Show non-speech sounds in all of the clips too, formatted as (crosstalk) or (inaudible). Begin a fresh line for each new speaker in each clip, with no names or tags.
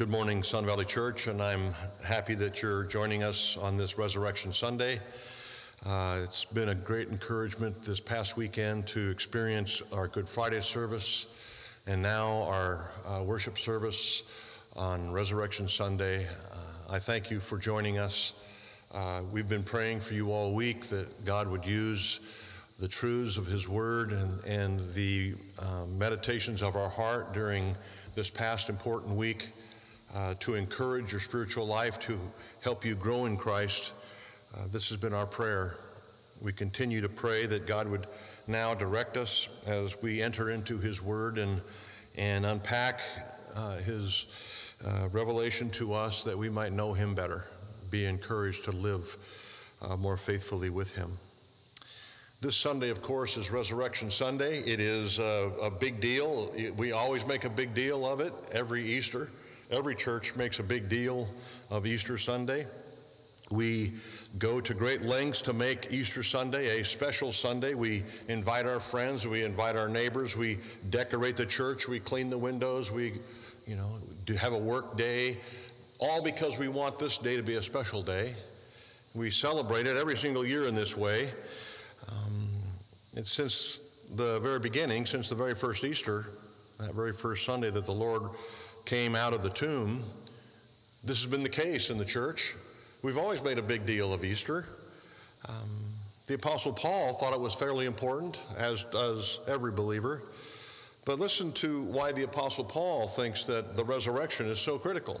Good morning, Sun Valley Church, and I'm happy that you're joining us on this Resurrection Sunday. Uh, it's been a great encouragement this past weekend to experience our Good Friday service and now our uh, worship service on Resurrection Sunday. Uh, I thank you for joining us. Uh, we've been praying for you all week that God would use the truths of His Word and, and the uh, meditations of our heart during this past important week uh, to encourage your spiritual life, to help you grow in Christ. Uh, this has been our prayer. We continue to pray that God would now direct us as we enter into His Word and, and unpack uh, His uh, revelation to us that we might know Him better, be encouraged to live uh, more faithfully with Him. This Sunday, of course, is Resurrection Sunday. It is a, a big deal. We always make a big deal of it every Easter. Every church makes a big deal of Easter Sunday. We go to great lengths to make Easter Sunday a special Sunday. We invite our friends, we invite our neighbors, we decorate the church, we clean the windows, we, you know, do have a work day, all because we want this day to be a special day. We celebrate it every single year in this way. Um, it's since the very beginning, since the very first Easter, that very first Sunday that the Lord came out of the tomb, this has been the case in the church. We've always made a big deal of Easter. Um, the Apostle Paul thought it was fairly important, as does every believer. But listen to why the Apostle Paul thinks that the resurrection is so critical.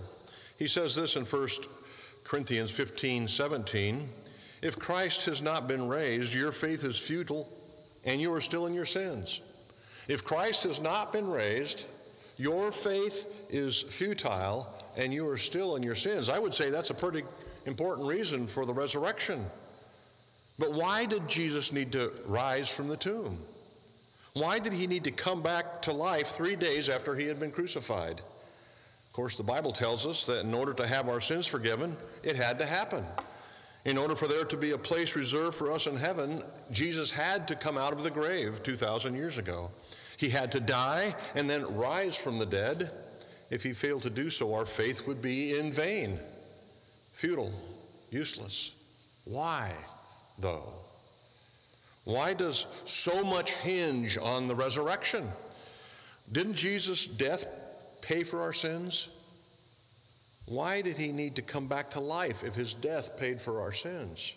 He says this in 1 Corinthians 15 17. If Christ has not been raised, your faith is futile and you are still in your sins. If Christ has not been raised, your faith is futile and you are still in your sins. I would say that's a pretty important reason for the resurrection. But why did Jesus need to rise from the tomb? Why did he need to come back to life three days after he had been crucified? Of course, the Bible tells us that in order to have our sins forgiven, it had to happen. In order for there to be a place reserved for us in heaven, Jesus had to come out of the grave 2,000 years ago. He had to die and then rise from the dead. If he failed to do so, our faith would be in vain, futile, useless. Why, though? Why does so much hinge on the resurrection? Didn't Jesus' death pay for our sins? Why did he need to come back to life if his death paid for our sins?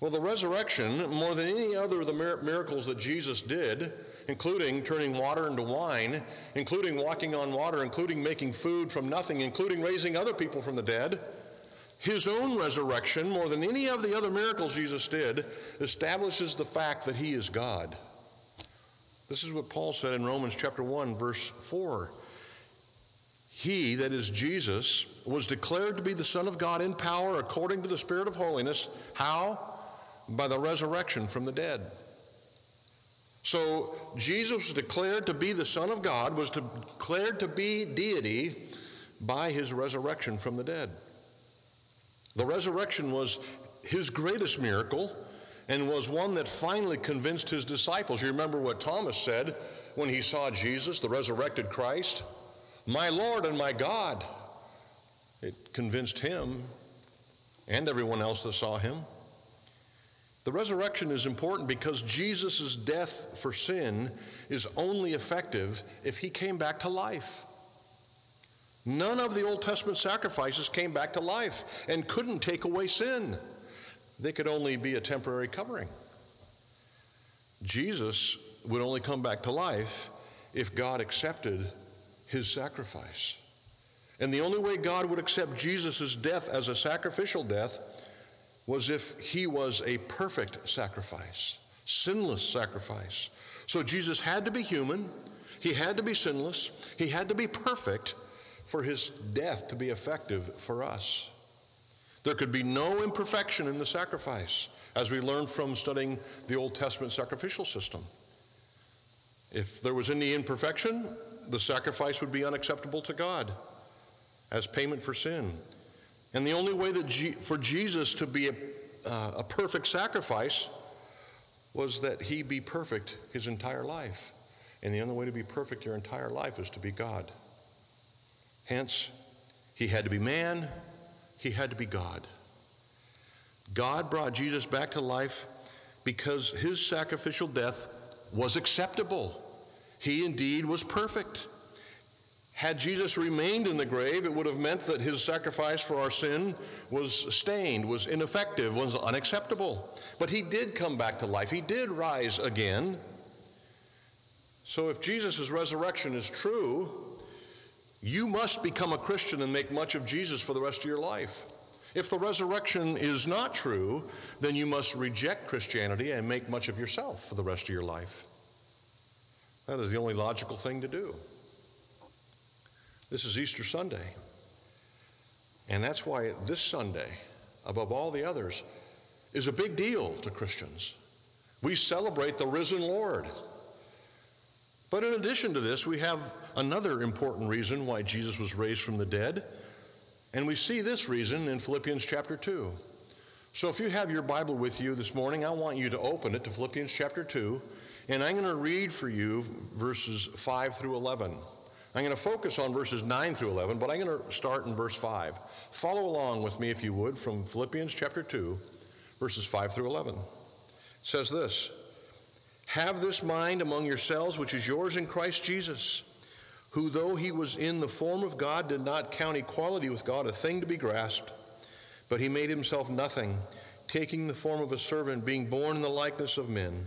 Well, the resurrection, more than any other of the miracles that Jesus did, including turning water into wine, including walking on water, including making food from nothing, including raising other people from the dead. His own resurrection, more than any of the other miracles Jesus did, establishes the fact that he is God. This is what Paul said in Romans chapter 1 verse 4. He, that is Jesus, was declared to be the Son of God in power according to the Spirit of holiness. How? By the resurrection from the dead. So Jesus was declared to be the Son of God, was declared to be deity by his resurrection from the dead. The resurrection was his greatest miracle and was one that finally convinced his disciples. You remember what Thomas said when he saw Jesus, the resurrected Christ? My Lord and my God. It convinced him and everyone else that saw him. The resurrection is important because Jesus' death for sin is only effective if he came back to life. None of the Old Testament sacrifices came back to life and couldn't take away sin. They could only be a temporary covering. Jesus would only come back to life if God accepted his sacrifice. And the only way God would accept Jesus' death as a sacrificial death was if he was a perfect sacrifice, sinless sacrifice. So Jesus had to be human, he had to be sinless, he had to be perfect for his death to be effective for us. There could be no imperfection in the sacrifice, as we learned from studying the Old Testament sacrificial system. If there was any imperfection, the sacrifice would be unacceptable to God as payment for sin. And the only way that G- for Jesus to be a, uh, a perfect sacrifice was that he be perfect his entire life. And the only way to be perfect your entire life is to be God. Hence, he had to be man, he had to be God. God brought Jesus back to life because his sacrificial death was acceptable. He indeed was perfect. Had Jesus remained in the grave, it would have meant that his sacrifice for our sin was stained, was ineffective, was unacceptable. But he did come back to life, he did rise again. So if Jesus' resurrection is true, you must become a Christian and make much of Jesus for the rest of your life. If the resurrection is not true, then you must reject Christianity and make much of yourself for the rest of your life. That is the only logical thing to do. This is Easter Sunday. And that's why this Sunday, above all the others, is a big deal to Christians. We celebrate the risen Lord. But in addition to this, we have another important reason why Jesus was raised from the dead. And we see this reason in Philippians chapter 2. So if you have your Bible with you this morning, I want you to open it to Philippians chapter 2, and I'm going to read for you verses 5 through 11. I'm going to focus on verses 9 through 11, but I'm going to start in verse 5. Follow along with me, if you would, from Philippians chapter 2, verses 5 through 11. It says this Have this mind among yourselves, which is yours in Christ Jesus who, though he was in the form of God, did not count equality with God a thing to be grasped, but he made himself nothing, taking the form of a servant, being born in the likeness of men.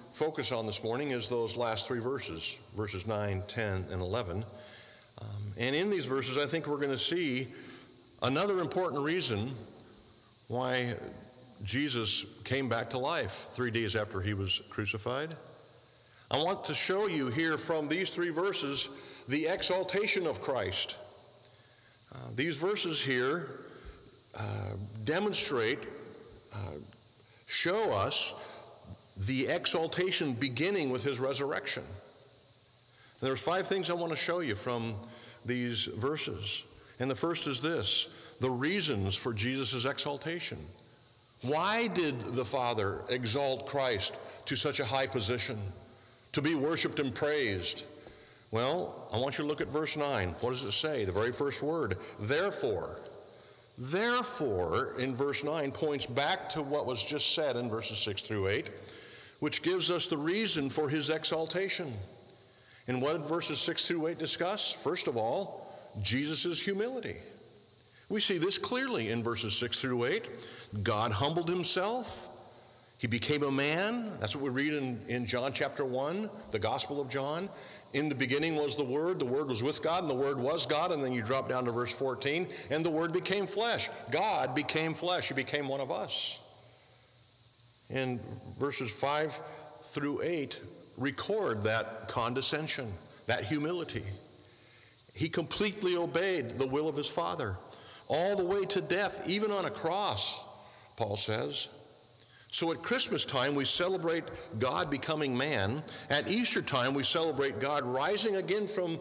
focus on this morning is those last three verses, verses 9, 10, and 11. Um, and in these verses, I think we're going to see another important reason why Jesus came back to life three days after he was crucified. I want to show you here from these three verses the exaltation of Christ. Uh, these verses here uh, demonstrate, uh, show us the exaltation beginning with his resurrection. And there's five things I want to show you from these verses. And the first is this the reasons for Jesus' exaltation. Why did the Father exalt Christ to such a high position? to be worshiped and praised. Well, I want you to look at verse 9. What does it say? The very first word, therefore. Therefore, in verse 9, points back to what was just said in verses 6 through 8, which gives us the reason for his exaltation. And what did verses 6 through 8 discuss? First of all, Jesus' humility. We see this clearly in verses 6 through 8. God humbled himself he became a man. That's what we read in, in John chapter 1, the Gospel of John. In the beginning was the Word, the Word was with God, and the Word was God. And then you drop down to verse 14, and the Word became flesh. God became flesh, He became one of us. And verses 5 through 8 record that condescension, that humility. He completely obeyed the will of His Father, all the way to death, even on a cross, Paul says. So at Christmas time, we celebrate God becoming man. At Easter time, we celebrate God rising again from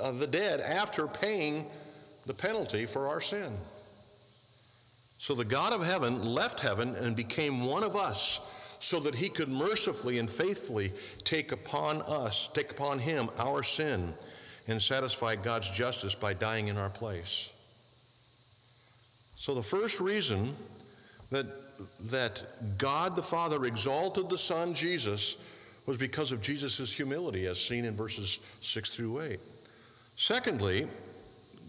uh, the dead after paying the penalty for our sin. So the God of heaven left heaven and became one of us so that he could mercifully and faithfully take upon us, take upon him our sin and satisfy God's justice by dying in our place. So the first reason that that God the Father exalted the Son Jesus was because of Jesus' humility, as seen in verses 6 through 8. Secondly,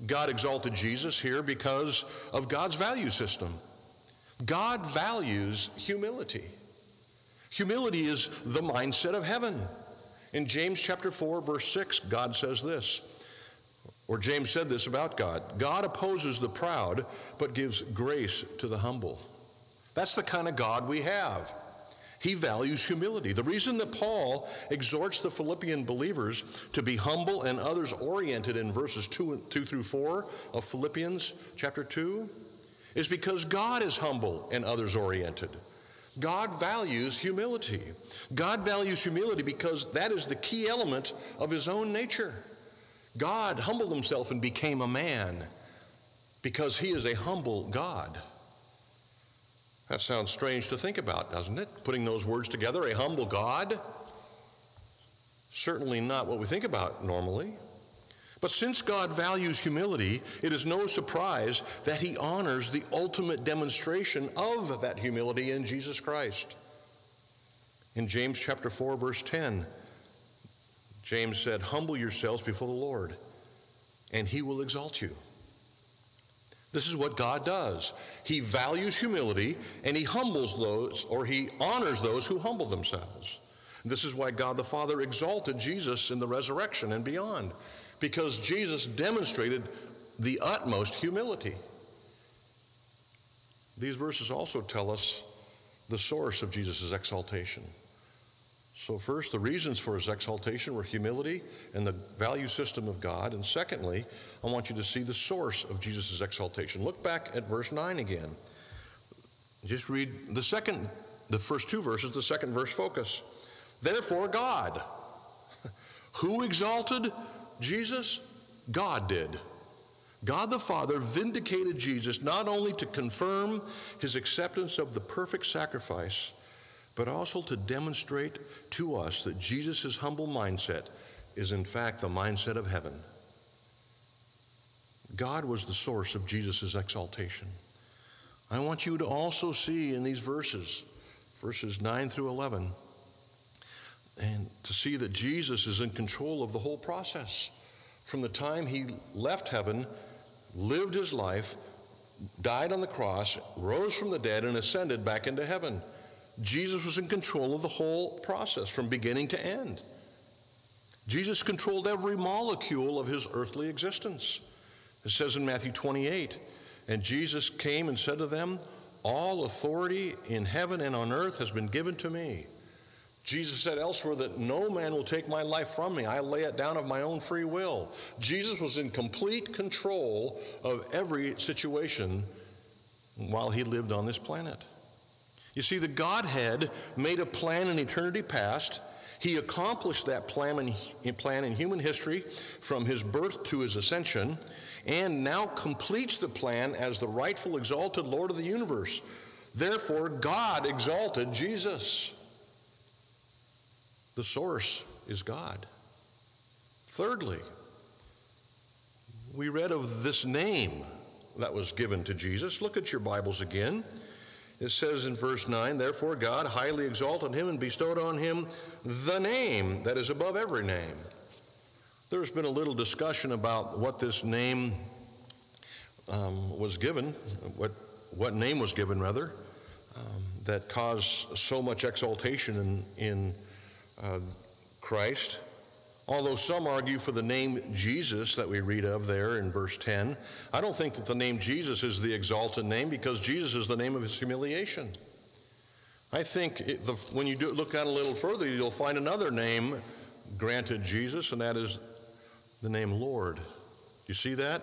God exalted Jesus here because of God's value system. God values humility. Humility is the mindset of heaven. In James chapter 4, verse 6, God says this, or James said this about God God opposes the proud, but gives grace to the humble. That's the kind of God we have. He values humility. The reason that Paul exhorts the Philippian believers to be humble and others oriented in verses 2, 2 through 4 of Philippians chapter 2 is because God is humble and others oriented. God values humility. God values humility because that is the key element of his own nature. God humbled himself and became a man because he is a humble God. That sounds strange to think about, doesn't it? Putting those words together, a humble God. Certainly not what we think about normally. But since God values humility, it is no surprise that he honors the ultimate demonstration of that humility in Jesus Christ. In James chapter 4 verse 10, James said, "Humble yourselves before the Lord, and he will exalt you." This is what God does. He values humility and he humbles those or he honors those who humble themselves. This is why God the Father exalted Jesus in the resurrection and beyond because Jesus demonstrated the utmost humility. These verses also tell us the source of Jesus' exaltation. So, first, the reasons for his exaltation were humility and the value system of God. And secondly, I want you to see the source of Jesus' exaltation. Look back at verse 9 again. Just read the second, the first two verses, the second verse focus. Therefore, God, (laughs) who exalted Jesus, God did. God the Father vindicated Jesus not only to confirm his acceptance of the perfect sacrifice, but also to demonstrate to us that Jesus' humble mindset is in fact the mindset of heaven. God was the source of Jesus' exaltation. I want you to also see in these verses, verses 9 through 11, and to see that Jesus is in control of the whole process. From the time he left heaven, lived his life, died on the cross, rose from the dead, and ascended back into heaven. Jesus was in control of the whole process from beginning to end. Jesus controlled every molecule of his earthly existence. It says in Matthew 28 And Jesus came and said to them, All authority in heaven and on earth has been given to me. Jesus said elsewhere that no man will take my life from me. I lay it down of my own free will. Jesus was in complete control of every situation while he lived on this planet. You see, the Godhead made a plan in eternity past. He accomplished that plan in, plan in human history from his birth to his ascension, and now completes the plan as the rightful exalted Lord of the universe. Therefore, God exalted Jesus. The source is God. Thirdly, we read of this name that was given to Jesus. Look at your Bibles again. It says in verse 9, Therefore God highly exalted him and bestowed on him the name that is above every name. There's been a little discussion about what this name um, was given, what, what name was given, rather, um, that caused so much exaltation in, in uh, Christ. Although some argue for the name Jesus that we read of there in verse 10, I don't think that the name Jesus is the exalted name because Jesus is the name of his humiliation. I think it, the, when you do, look at it a little further, you'll find another name granted Jesus, and that is the name Lord. Do you see that?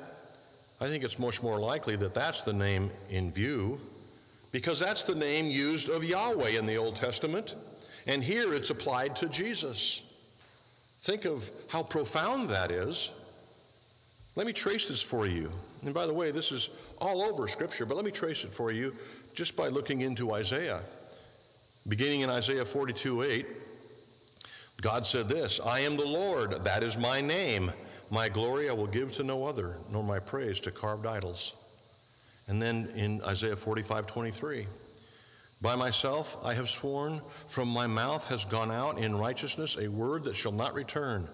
I think it's much more likely that that's the name in view because that's the name used of Yahweh in the Old Testament. And here it's applied to Jesus. Think of how profound that is. Let me trace this for you. And by the way, this is all over Scripture, but let me trace it for you just by looking into Isaiah. Beginning in Isaiah 42 8, God said this I am the Lord, that is my name. My glory I will give to no other, nor my praise to carved idols. And then in Isaiah 45 23, by myself I have sworn, from my mouth has gone out in righteousness a word that shall not return.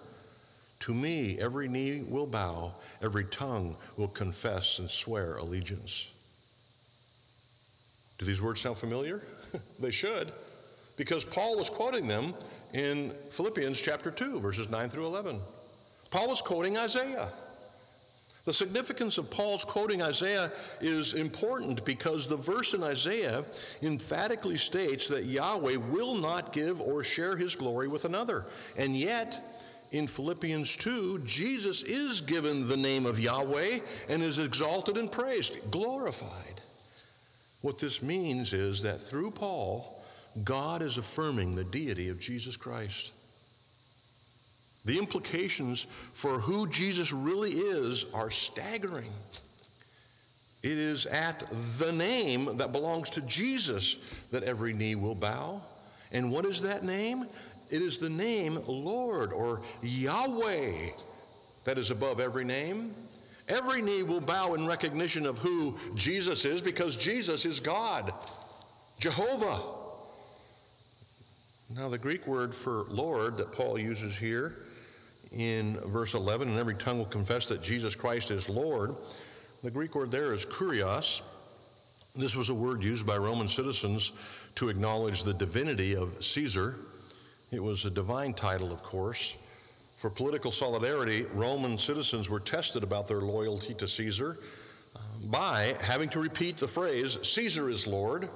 To me every knee will bow, every tongue will confess and swear allegiance. Do these words sound familiar? (laughs) they should, because Paul was quoting them in Philippians chapter 2, verses 9 through 11. Paul was quoting Isaiah. The significance of Paul's quoting Isaiah is important because the verse in Isaiah emphatically states that Yahweh will not give or share his glory with another. And yet, in Philippians 2, Jesus is given the name of Yahweh and is exalted and praised, glorified. What this means is that through Paul, God is affirming the deity of Jesus Christ. The implications for who Jesus really is are staggering. It is at the name that belongs to Jesus that every knee will bow. And what is that name? It is the name Lord or Yahweh that is above every name. Every knee will bow in recognition of who Jesus is because Jesus is God, Jehovah. Now, the Greek word for Lord that Paul uses here in verse 11, and every tongue will confess that Jesus Christ is Lord, the Greek word there is kurios. This was a word used by Roman citizens to acknowledge the divinity of Caesar. It was a divine title, of course. For political solidarity, Roman citizens were tested about their loyalty to Caesar uh, by having to repeat the phrase, Caesar is Lord.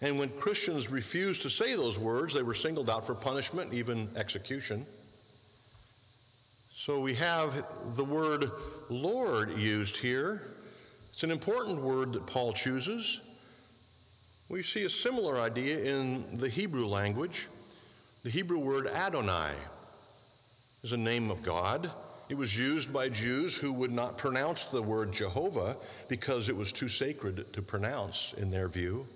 And when Christians refused to say those words, they were singled out for punishment, even execution. So we have the word Lord used here. It's an important word that Paul chooses. We see a similar idea in the Hebrew language. The Hebrew word Adonai is a name of God. It was used by Jews who would not pronounce the word Jehovah because it was too sacred to pronounce in their view.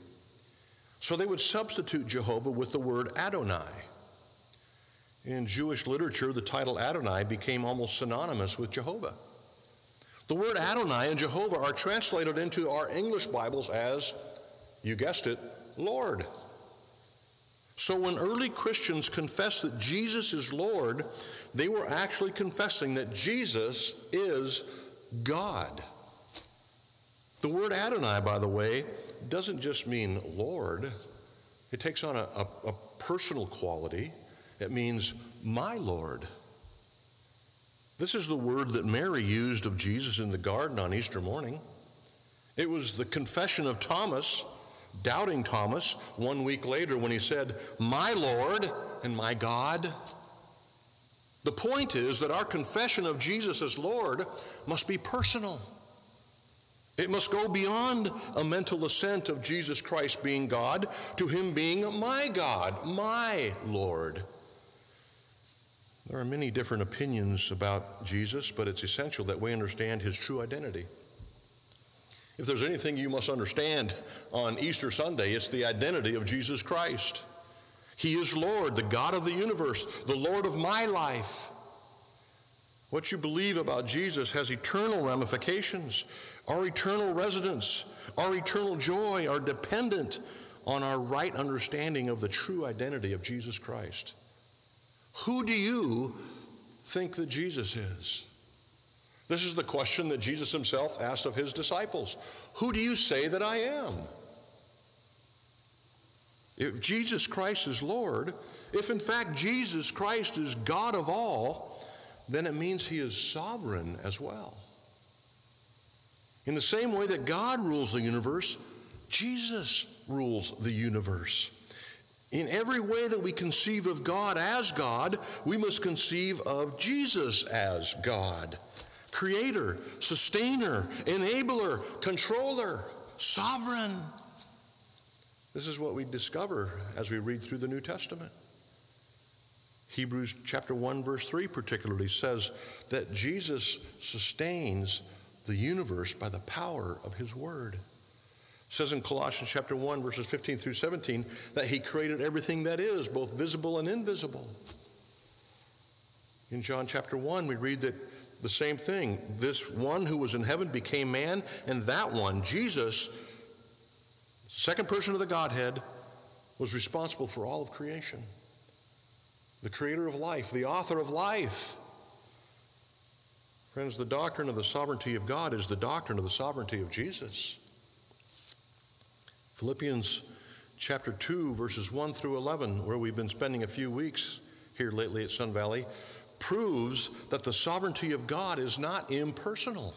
So they would substitute Jehovah with the word Adonai. In Jewish literature, the title Adonai became almost synonymous with Jehovah. The word Adonai and Jehovah are translated into our English Bibles as, you guessed it, Lord. So when early Christians confessed that Jesus is Lord, they were actually confessing that Jesus is God. The word Adonai, by the way, doesn't just mean Lord, it takes on a, a, a personal quality. It means my Lord. This is the word that Mary used of Jesus in the garden on Easter morning. It was the confession of Thomas, doubting Thomas, one week later when he said, My Lord and my God. The point is that our confession of Jesus as Lord must be personal. It must go beyond a mental assent of Jesus Christ being God to Him being my God, my Lord. There are many different opinions about Jesus, but it's essential that we understand his true identity. If there's anything you must understand on Easter Sunday, it's the identity of Jesus Christ. He is Lord, the God of the universe, the Lord of my life. What you believe about Jesus has eternal ramifications. Our eternal residence, our eternal joy are dependent on our right understanding of the true identity of Jesus Christ. Who do you think that Jesus is? This is the question that Jesus himself asked of his disciples Who do you say that I am? If Jesus Christ is Lord, if in fact Jesus Christ is God of all, then it means he is sovereign as well. In the same way that God rules the universe, Jesus rules the universe. In every way that we conceive of God as God, we must conceive of Jesus as God creator, sustainer, enabler, controller, sovereign. This is what we discover as we read through the New Testament. Hebrews chapter 1 verse 3 particularly says that Jesus sustains the universe by the power of his word says in Colossians chapter 1 verses 15 through 17 that he created everything that is both visible and invisible. In John chapter 1 we read that the same thing. This one who was in heaven became man and that one Jesus second person of the Godhead was responsible for all of creation. The creator of life, the author of life. Friends, the doctrine of the sovereignty of God is the doctrine of the sovereignty of Jesus. Philippians chapter 2, verses 1 through 11, where we've been spending a few weeks here lately at Sun Valley, proves that the sovereignty of God is not impersonal.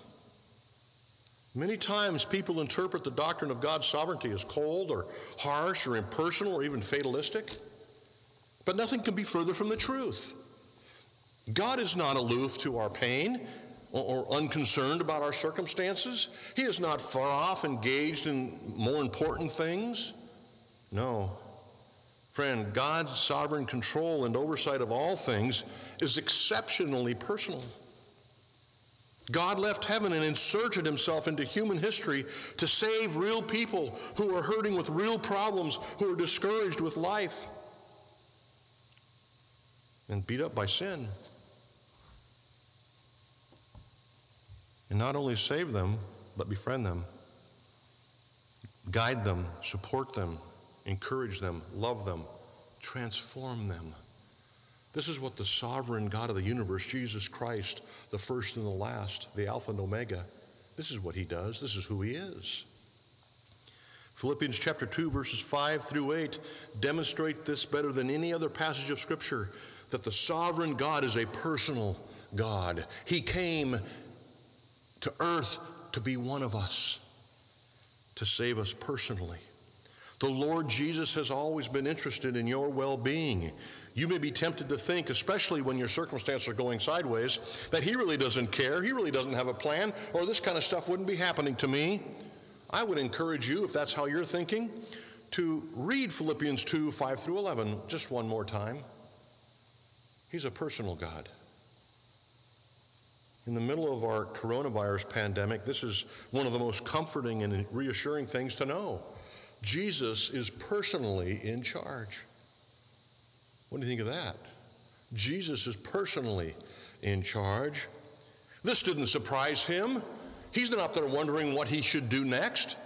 Many times people interpret the doctrine of God's sovereignty as cold or harsh or impersonal or even fatalistic. But nothing can be further from the truth. God is not aloof to our pain, or, unconcerned about our circumstances. He is not far off engaged in more important things. No. Friend, God's sovereign control and oversight of all things is exceptionally personal. God left heaven and inserted himself into human history to save real people who are hurting with real problems, who are discouraged with life, and beat up by sin. And not only save them, but befriend them, guide them, support them, encourage them, love them, transform them. This is what the sovereign God of the universe, Jesus Christ, the first and the last, the Alpha and Omega, this is what he does. This is who he is. Philippians chapter 2, verses 5 through 8 demonstrate this better than any other passage of Scripture that the sovereign God is a personal God. He came to earth to be one of us, to save us personally. The Lord Jesus has always been interested in your well being. You may be tempted to think, especially when your circumstances are going sideways, that He really doesn't care, He really doesn't have a plan, or this kind of stuff wouldn't be happening to me. I would encourage you, if that's how you're thinking, to read Philippians 2 5 through 11 just one more time. He's a personal God. In the middle of our coronavirus pandemic, this is one of the most comforting and reassuring things to know. Jesus is personally in charge. What do you think of that? Jesus is personally in charge. This didn't surprise him. He's not up there wondering what he should do next.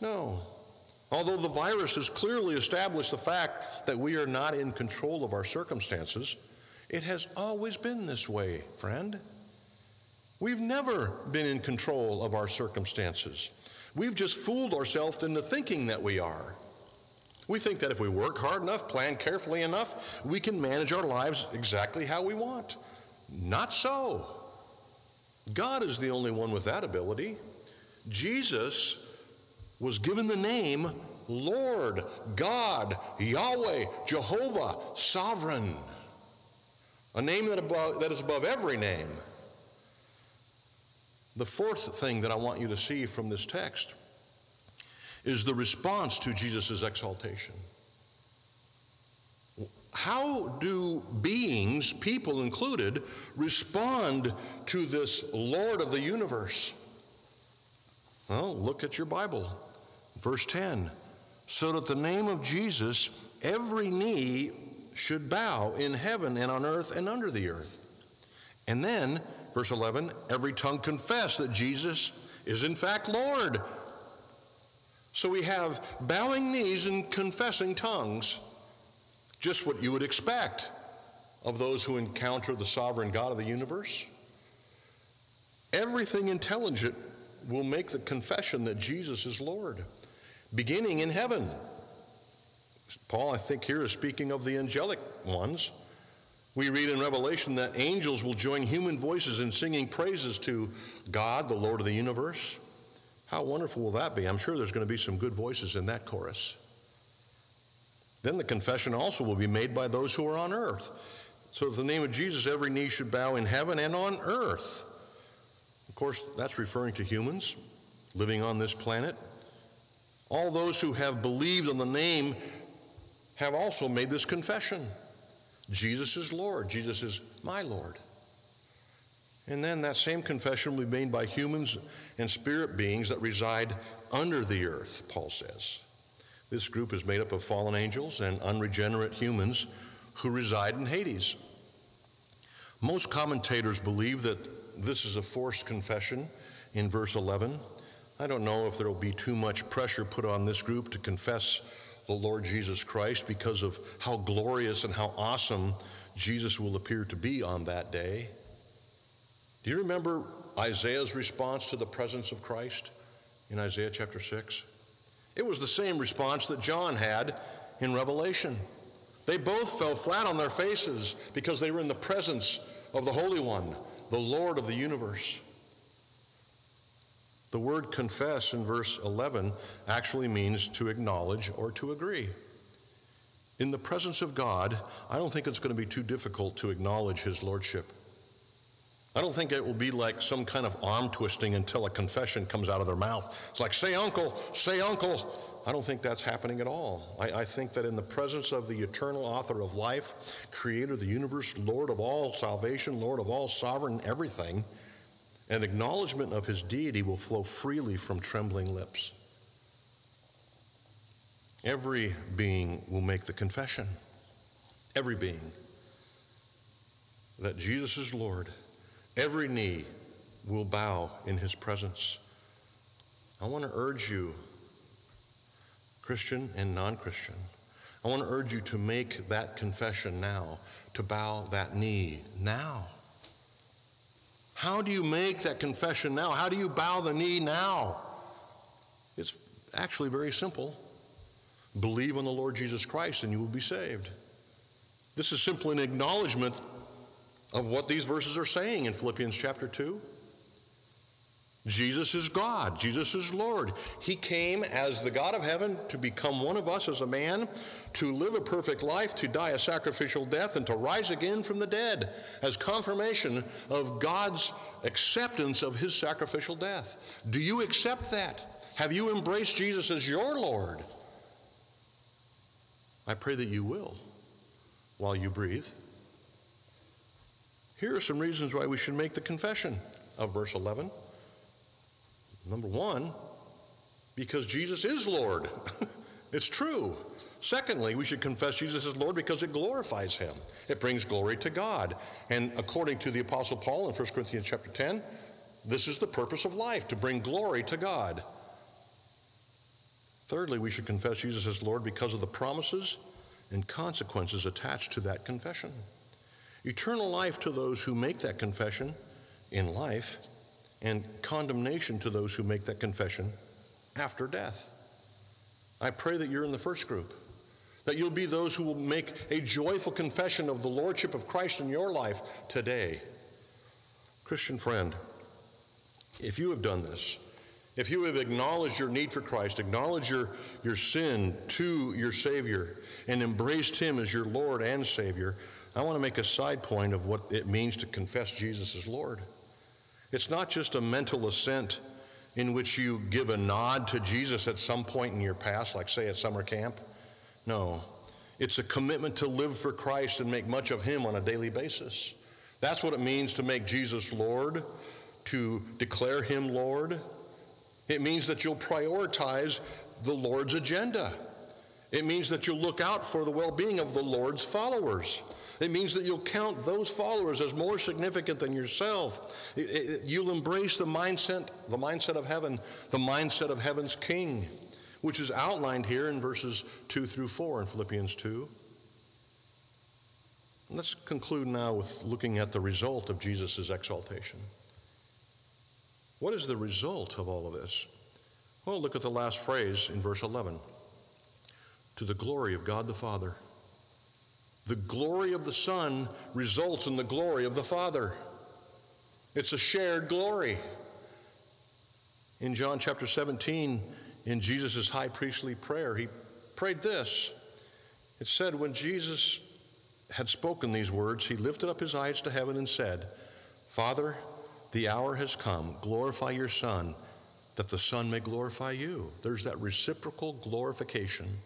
No. Although the virus has clearly established the fact that we are not in control of our circumstances, it has always been this way, friend. We've never been in control of our circumstances. We've just fooled ourselves into thinking that we are. We think that if we work hard enough, plan carefully enough, we can manage our lives exactly how we want. Not so. God is the only one with that ability. Jesus was given the name Lord, God, Yahweh, Jehovah, Sovereign, a name that, above, that is above every name. The fourth thing that I want you to see from this text is the response to Jesus' exaltation. How do beings, people included, respond to this Lord of the universe? Well, look at your Bible. Verse 10 So that the name of Jesus, every knee should bow in heaven and on earth and under the earth. And then Verse 11 every tongue confess that Jesus is in fact Lord. So we have bowing knees and confessing tongues, just what you would expect of those who encounter the sovereign God of the universe. Everything intelligent will make the confession that Jesus is Lord, beginning in heaven. Paul, I think, here is speaking of the angelic ones. We read in Revelation that angels will join human voices in singing praises to God, the Lord of the universe. How wonderful will that be? I'm sure there's going to be some good voices in that chorus. Then the confession also will be made by those who are on earth. So, the name of Jesus, every knee should bow in heaven and on earth. Of course, that's referring to humans living on this planet. All those who have believed on the name have also made this confession. Jesus is Lord. Jesus is my Lord. And then that same confession will be made by humans and spirit beings that reside under the earth, Paul says. This group is made up of fallen angels and unregenerate humans who reside in Hades. Most commentators believe that this is a forced confession in verse 11. I don't know if there will be too much pressure put on this group to confess the Lord Jesus Christ because of how glorious and how awesome Jesus will appear to be on that day. Do you remember Isaiah's response to the presence of Christ in Isaiah chapter 6? It was the same response that John had in Revelation. They both fell flat on their faces because they were in the presence of the Holy One, the Lord of the universe. The word confess in verse 11 actually means to acknowledge or to agree. In the presence of God, I don't think it's going to be too difficult to acknowledge His Lordship. I don't think it will be like some kind of arm twisting until a confession comes out of their mouth. It's like, say uncle, say uncle. I don't think that's happening at all. I, I, think that in the presence of the eternal author of life, creator of the universe, Lord of all salvation, Lord of all sovereign everything, an acknowledgement of his deity will flow freely from trembling lips. Every being will make the confession, every being, that Jesus is Lord. Every knee will bow in his presence. I want to urge you, Christian and non Christian, I want to urge you to make that confession now, to bow that knee now. How do you make that confession now? How do you bow the knee now? It's actually very simple. Believe on the Lord Jesus Christ and you will be saved. This is simply an acknowledgement of what these verses are saying in Philippians chapter 2. Jesus is God. Jesus is Lord. He came as the God of heaven to become one of us as a man, to live a perfect life, to die a sacrificial death, and to rise again from the dead as confirmation of God's acceptance of his sacrificial death. Do you accept that? Have you embraced Jesus as your Lord? I pray that you will while you breathe. Here are some reasons why we should make the confession of verse 11. Number one, because Jesus is Lord. (laughs) it's true. Secondly, we should confess Jesus is Lord because it glorifies him. It brings glory to God. And according to the apostle Paul in 1 Corinthians chapter 10, this is the purpose of life to bring glory to God. Thirdly, we should confess Jesus as Lord because of the promises and consequences attached to that confession. Eternal life to those who make that confession in life and condemnation to those who make that confession after death. I pray that you're in the first group, that you'll be those who will make a joyful confession of the Lordship of Christ in your life today. Christian friend, if you have done this, if you have acknowledged your need for Christ, acknowledged your, your sin to your Savior, and embraced Him as your Lord and Savior, I want to make a side point of what it means to confess Jesus as Lord. It's not just a mental assent in which you give a nod to Jesus at some point in your past, like, say, at summer camp. No, it's a commitment to live for Christ and make much of Him on a daily basis. That's what it means to make Jesus Lord, to declare Him Lord. It means that you'll prioritize the Lord's agenda. It means that you'll look out for the well being of the Lord's followers. It means that you'll count those followers as more significant than yourself. It, it, you'll embrace the mindset, the mindset of heaven, the mindset of heaven's king, which is outlined here in verses 2 through 4 in Philippians 2. Let's conclude now with looking at the result of Jesus' exaltation. What is the result of all of this? Well, look at the last phrase in verse 11 to the glory of God the Father. The glory of the Son results in the glory of the Father. It's a shared glory. In John chapter 17, in Jesus' high priestly prayer, he prayed this. It said, When Jesus had spoken these words, he lifted up his eyes to heaven and said, Father, the hour has come. Glorify your Son, that the Son may glorify you. There's that reciprocal glorification.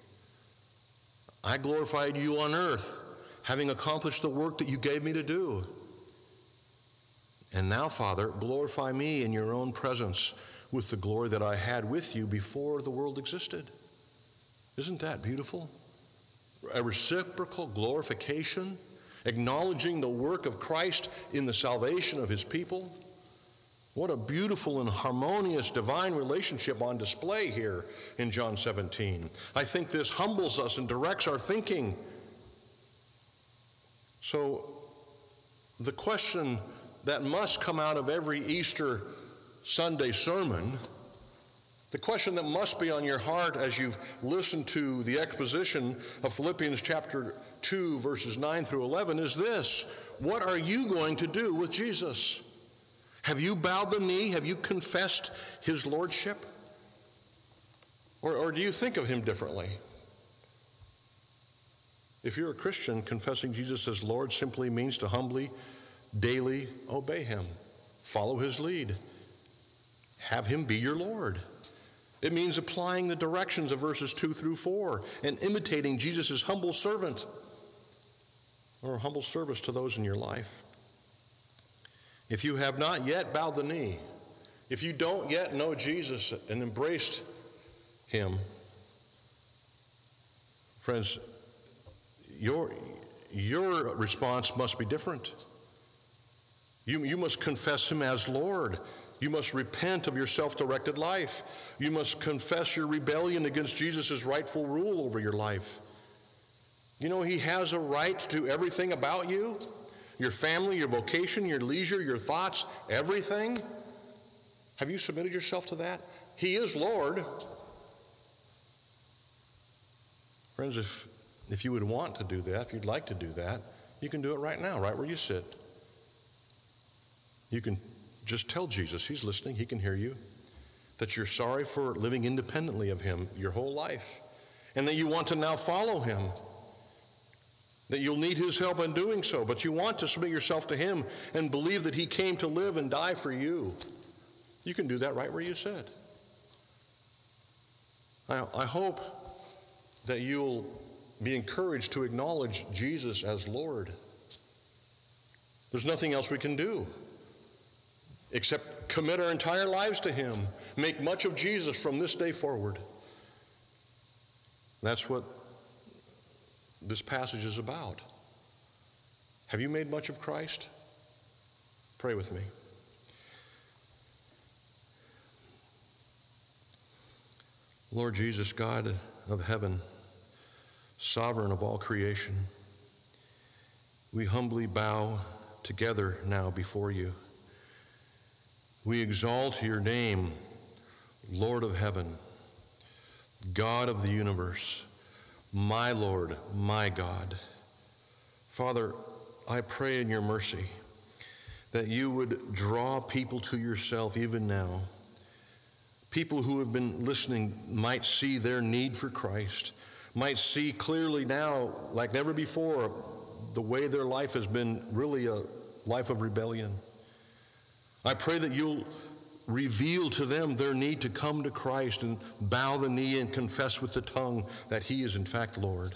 I glorified you on earth having accomplished the work that you gave me to do. And now, Father, glorify me in your own presence with the glory that I had with you before the world existed. Isn't that beautiful? A reciprocal glorification, acknowledging the work of Christ in the salvation of his people. What a beautiful and harmonious divine relationship on display here in John 17. I think this humbles us and directs our thinking so, the question that must come out of every Easter Sunday sermon, the question that must be on your heart as you've listened to the exposition of Philippians chapter 2, verses 9 through 11, is this What are you going to do with Jesus? Have you bowed the knee? Have you confessed his lordship? Or, or do you think of him differently? If you're a Christian, confessing Jesus as Lord simply means to humbly daily obey him, follow his lead, have him be your Lord. It means applying the directions of verses 2 through 4 and imitating Jesus' humble servant or humble service to those in your life. If you have not yet bowed the knee, if you don't yet know Jesus and embraced him, friends, your, your response must be different. You, you must confess him as Lord. You must repent of your self directed life. You must confess your rebellion against Jesus' rightful rule over your life. You know, He has a right to everything about you your family, your vocation, your leisure, your thoughts, everything. Have you submitted yourself to that? He is Lord. Friends, if, if you would want to do that, if you'd like to do that, you can do it right now, right where you sit. You can just tell Jesus, He's listening, He can hear you, that you're sorry for living independently of Him your whole life, and that you want to now follow Him. That you'll need His help in doing so, but you want to submit yourself to Him and believe that He came to live and die for you. You can do that right where you sit. I, I hope that you'll be encouraged to acknowledge Jesus as Lord. There's nothing else we can do except commit our entire lives to Him, make much of Jesus from this day forward. That's what this passage is about. Have you made much of Christ? Pray with me. Lord Jesus, God of heaven, sovereign of all creation, we humbly bow together now before you. We exalt your name, Lord of heaven, God of the universe, my Lord, my God. Father, I pray in your mercy that you would draw people to yourself even now. People who have been listening might see their need for Christ, might see clearly now, like never before, the way their life has been really a life of rebellion. I pray that you'll reveal to them their need to come to Christ and bow the knee and confess with the tongue that He is in fact Lord.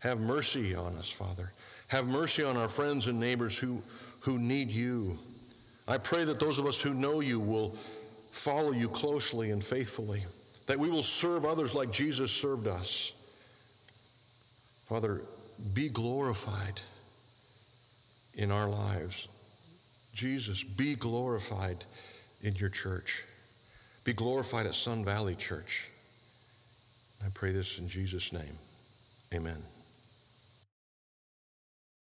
Have mercy on us, Father. Have mercy on our friends and neighbors who, who need you. I pray that those of us who know you will follow you closely and faithfully, that we will serve others like Jesus served us. Father, be glorified in our lives. Jesus, be glorified in your church. Be glorified at Sun Valley Church. I pray this in Jesus' name. Amen.